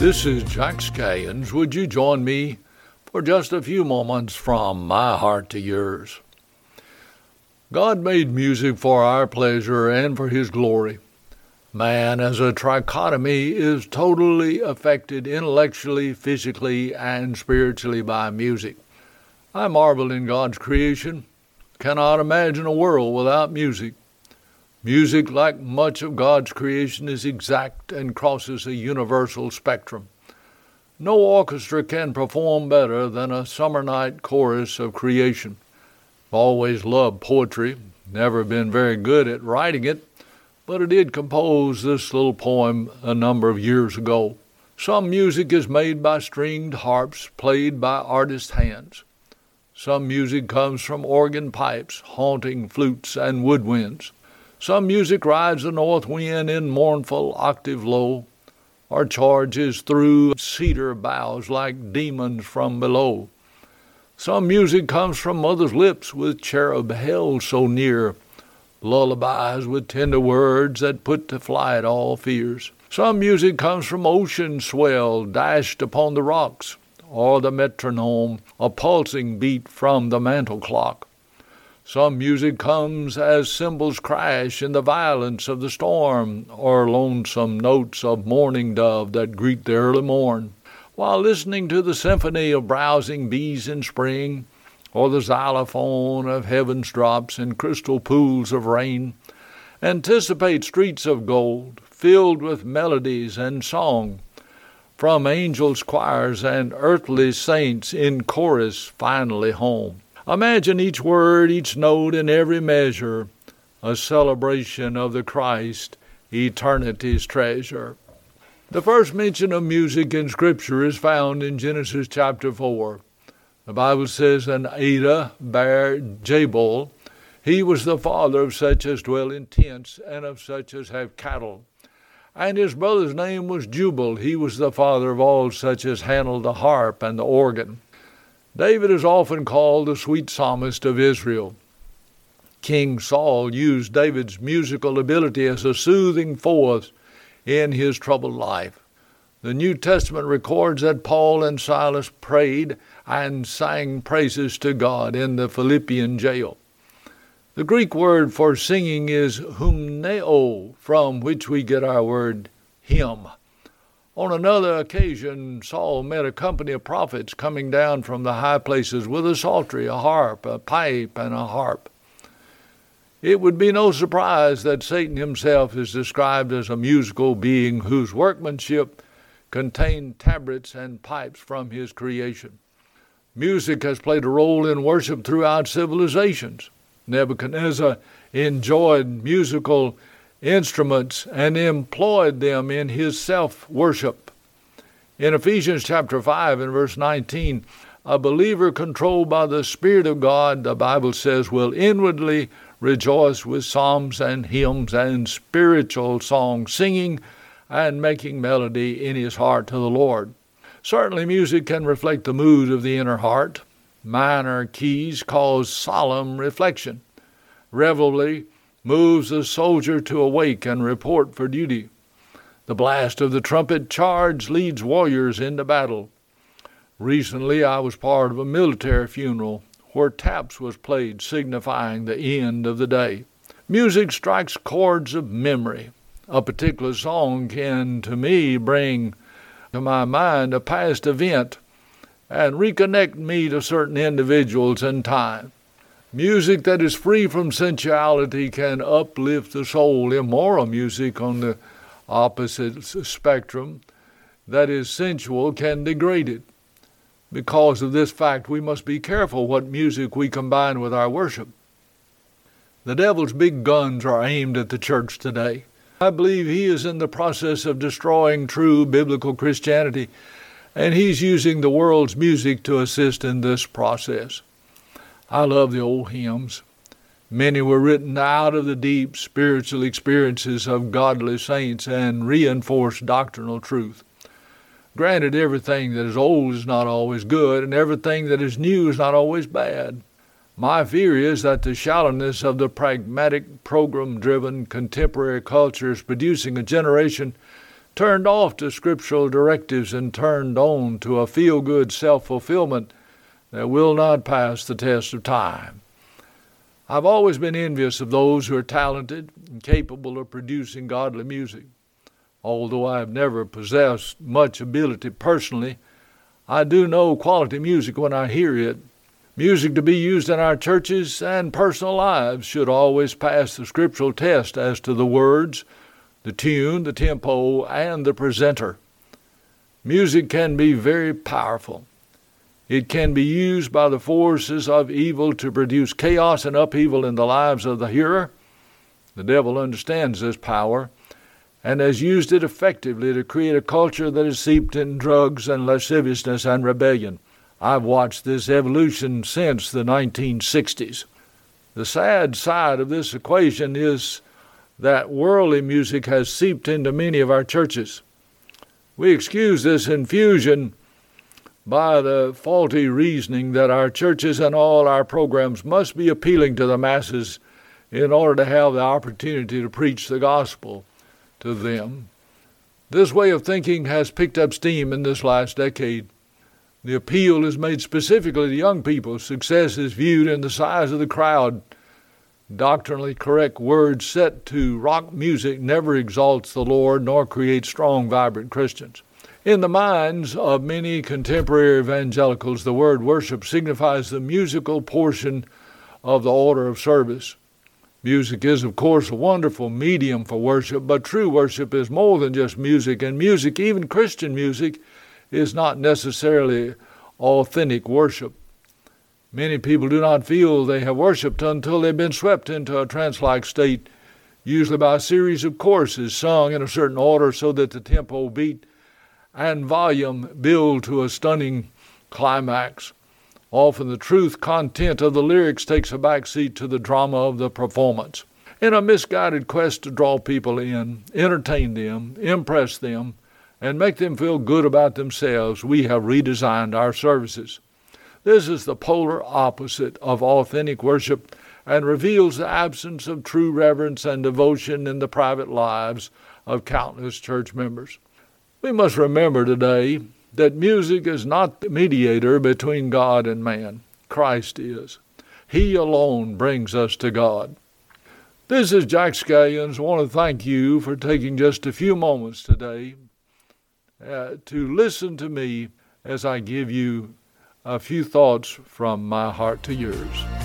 This is Jack Scallions. Would you join me for just a few moments from my heart to yours? God made music for our pleasure and for His glory. Man, as a trichotomy, is totally affected intellectually, physically, and spiritually by music. I marvel in God's creation, cannot imagine a world without music. Music, like much of God's creation, is exact and crosses a universal spectrum. No orchestra can perform better than a summer night chorus of creation. I've always loved poetry, never been very good at writing it, but I did compose this little poem a number of years ago. Some music is made by stringed harps played by artist hands. Some music comes from organ pipes, haunting flutes and woodwinds. Some music rides the north wind in mournful octave low, or charges through cedar boughs like demons from below. Some music comes from mother's lips with cherub held so near, lullabies with tender words that put to flight all fears. Some music comes from ocean swell dashed upon the rocks, or the metronome, a pulsing beat from the mantel clock. Some music comes as cymbals crash in the violence of the storm, or lonesome notes of mourning dove that greet the early morn, while listening to the symphony of browsing bees in spring, or the xylophone of heaven's drops in crystal pools of rain, anticipate streets of gold, filled with melodies and song, from angels' choirs and earthly saints in chorus finally home. Imagine each word, each note, and every measure a celebration of the Christ, eternity's treasure. The first mention of music in Scripture is found in Genesis chapter 4. The Bible says, And Ada bare Jabal. He was the father of such as dwell in tents, and of such as have cattle. And his brother's name was Jubal. He was the father of all such as handle the harp and the organ. David is often called the sweet psalmist of Israel. King Saul used David's musical ability as a soothing force in his troubled life. The New Testament records that Paul and Silas prayed and sang praises to God in the Philippian jail. The Greek word for singing is humneo, from which we get our word hymn. On another occasion, Saul met a company of prophets coming down from the high places with a psaltery, a harp, a pipe, and a harp. It would be no surprise that Satan himself is described as a musical being whose workmanship contained tabrets and pipes from his creation. Music has played a role in worship throughout civilizations. Nebuchadnezzar enjoyed musical instruments and employed them in his self worship. In Ephesians chapter 5 and verse 19, a believer controlled by the Spirit of God, the Bible says, will inwardly rejoice with psalms and hymns and spiritual songs, singing and making melody in his heart to the Lord. Certainly, music can reflect the mood of the inner heart. Minor keys cause solemn reflection. Reveille moves the soldier to awake and report for duty. The blast of the trumpet charge leads warriors into battle. Recently, I was part of a military funeral where taps was played signifying the end of the day. Music strikes chords of memory. A particular song can, to me, bring to my mind a past event and reconnect me to certain individuals and time. Music that is free from sensuality can uplift the soul. Immoral music, on the opposite spectrum, that is sensual, can degrade it. Because of this fact, we must be careful what music we combine with our worship. The devil's big guns are aimed at the church today. I believe he is in the process of destroying true biblical Christianity, and he's using the world's music to assist in this process. I love the old hymns. Many were written out of the deep spiritual experiences of godly saints and reinforced doctrinal truth. Granted, everything that is old is not always good, and everything that is new is not always bad. My fear is that the shallowness of the pragmatic, program driven contemporary culture is producing a generation turned off to scriptural directives and turned on to a feel good self fulfillment that will not pass the test of time. I've always been envious of those who are talented and capable of producing godly music. Although I have never possessed much ability personally, I do know quality music when I hear it. Music to be used in our churches and personal lives should always pass the scriptural test as to the words, the tune, the tempo, and the presenter. Music can be very powerful. It can be used by the forces of evil to produce chaos and upheaval in the lives of the hearer. The devil understands this power and has used it effectively to create a culture that is seeped in drugs and lasciviousness and rebellion. I've watched this evolution since the 1960s. The sad side of this equation is that worldly music has seeped into many of our churches. We excuse this infusion by the faulty reasoning that our churches and all our programs must be appealing to the masses in order to have the opportunity to preach the gospel to them. This way of thinking has picked up steam in this last decade. The appeal is made specifically to young people. Success is viewed in the size of the crowd. Doctrinally correct words set to rock music never exalts the Lord nor creates strong, vibrant Christians. In the minds of many contemporary evangelicals, the word worship signifies the musical portion of the order of service. Music is, of course, a wonderful medium for worship, but true worship is more than just music, and music, even Christian music, is not necessarily authentic worship. Many people do not feel they have worshiped until they've been swept into a trance like state, usually by a series of choruses sung in a certain order so that the tempo beat and volume build to a stunning climax. Often the truth content of the lyrics takes a backseat to the drama of the performance. In a misguided quest to draw people in, entertain them, impress them, and make them feel good about themselves, we have redesigned our services. This is the polar opposite of authentic worship and reveals the absence of true reverence and devotion in the private lives of countless church members. We must remember today that music is not the mediator between God and man. Christ is. He alone brings us to God. This is Jack Scallions. I want to thank you for taking just a few moments today uh, to listen to me as I give you a few thoughts from my heart to yours.